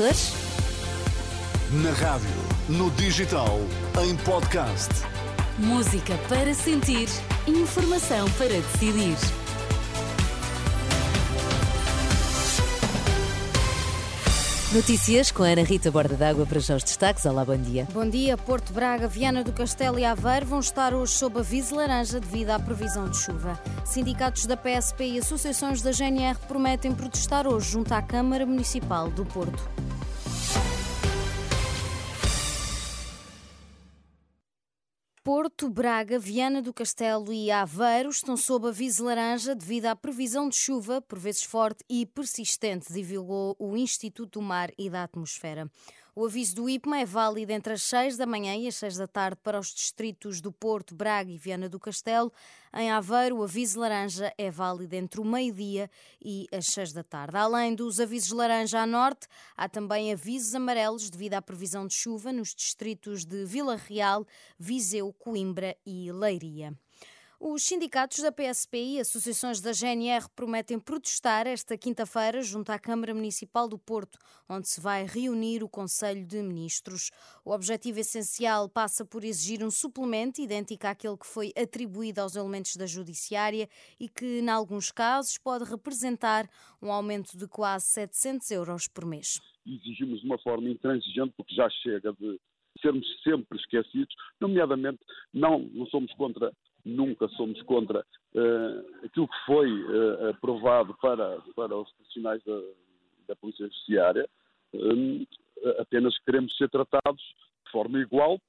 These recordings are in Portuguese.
Açores? Na rádio, no digital, em podcast. Música para sentir, informação para decidir. Notícias com a Ana Rita Borda d'Água para já os destaques. Olá, bom dia. Bom dia. Porto Braga, Viana do Castelo e Aveiro vão estar hoje sob aviso laranja devido à previsão de chuva. Sindicatos da PSP e associações da GNR prometem protestar hoje junto à Câmara Municipal do Porto. Porto, Braga, Viana do Castelo e Aveiro estão sob aviso laranja devido à previsão de chuva, por vezes forte e persistente, divulgou o Instituto do Mar e da Atmosfera. O aviso do IPMA é válido entre as 6 da manhã e as 6 da tarde para os distritos do Porto, Braga e Viana do Castelo. Em Aveiro, o aviso laranja é válido entre o meio-dia e as 6 da tarde. Além dos avisos laranja a norte, há também avisos amarelos devido à previsão de chuva nos distritos de Vila Real, Viseu, Coimbra e Leiria. Os sindicatos da PSP e associações da GNR prometem protestar esta quinta-feira junto à Câmara Municipal do Porto, onde se vai reunir o Conselho de Ministros. O objetivo essencial passa por exigir um suplemento idêntico àquele que foi atribuído aos elementos da Judiciária e que, em alguns casos, pode representar um aumento de quase 700 euros por mês. Exigimos de uma forma intransigente, porque já chega de sermos sempre esquecidos, nomeadamente não, não somos contra nunca somos contra uh, aquilo que foi uh, aprovado para, para os profissionais da, da Polícia Judiciária, um, apenas queremos ser tratados de forma igual.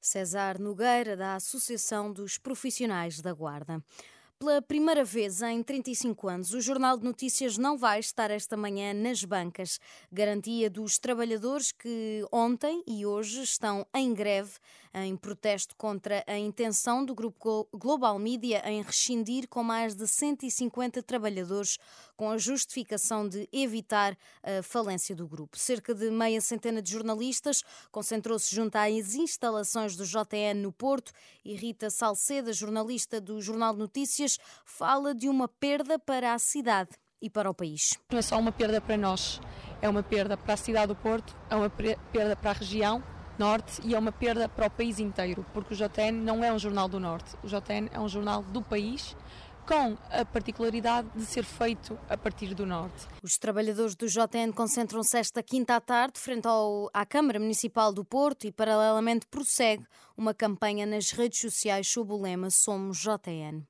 César Nogueira, da Associação dos Profissionais da Guarda. Pela primeira vez em 35 anos, o Jornal de Notícias não vai estar esta manhã nas bancas. Garantia dos trabalhadores que ontem e hoje estão em greve em protesto contra a intenção do grupo Global Media em rescindir com mais de 150 trabalhadores com a justificação de evitar a falência do grupo. Cerca de meia centena de jornalistas concentrou-se junto às instalações do JN no Porto e Rita Salceda, jornalista do Jornal de Notícias, fala de uma perda para a cidade e para o país. Não é só uma perda para nós, é uma perda para a cidade do Porto, é uma perda para a região Norte e é uma perda para o país inteiro, porque o JN não é um jornal do Norte, o JN é um jornal do país com a particularidade de ser feito a partir do Norte. Os trabalhadores do JN concentram-se esta quinta à tarde frente ao, à Câmara Municipal do Porto e, paralelamente, prossegue uma campanha nas redes sociais sob o lema Somos JN.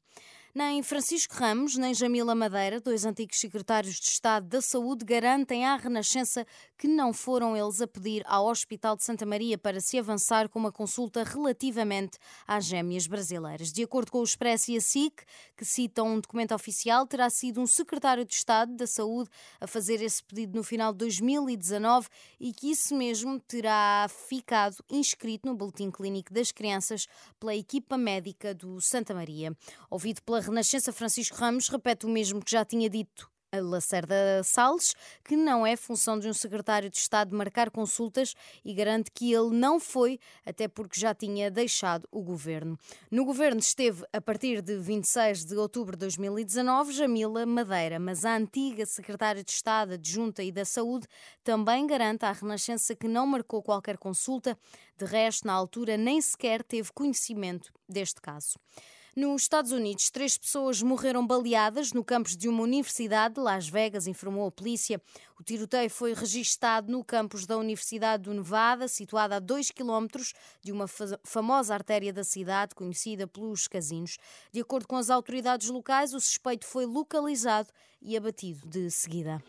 Nem Francisco Ramos, nem Jamila Madeira, dois antigos secretários de Estado da Saúde, garantem à Renascença que não foram eles a pedir ao Hospital de Santa Maria para se avançar com uma consulta relativamente às gêmeas brasileiras. De acordo com o Expresso e a SIC, que citam um documento oficial, terá sido um secretário de Estado da Saúde a fazer esse pedido no final de 2019 e que isso mesmo terá ficado inscrito no Boletim Clínico das Crianças pela equipa médica do Santa Maria. Ouvido pela Renascença, Francisco Ramos repete o mesmo que já tinha dito a Lacerda Salles, que não é função de um secretário de Estado marcar consultas e garante que ele não foi, até porque já tinha deixado o governo. No governo esteve, a partir de 26 de outubro de 2019, Jamila Madeira, mas a antiga secretária de Estado adjunta e da Saúde também garante à Renascença que não marcou qualquer consulta, de resto, na altura, nem sequer teve conhecimento deste caso. Nos Estados Unidos, três pessoas morreram baleadas no campus de uma universidade de Las Vegas, informou a polícia. O tiroteio foi registado no campus da Universidade do Nevada, situada a 2 quilómetros de uma famosa artéria da cidade, conhecida pelos casinos. De acordo com as autoridades locais, o suspeito foi localizado e abatido de seguida.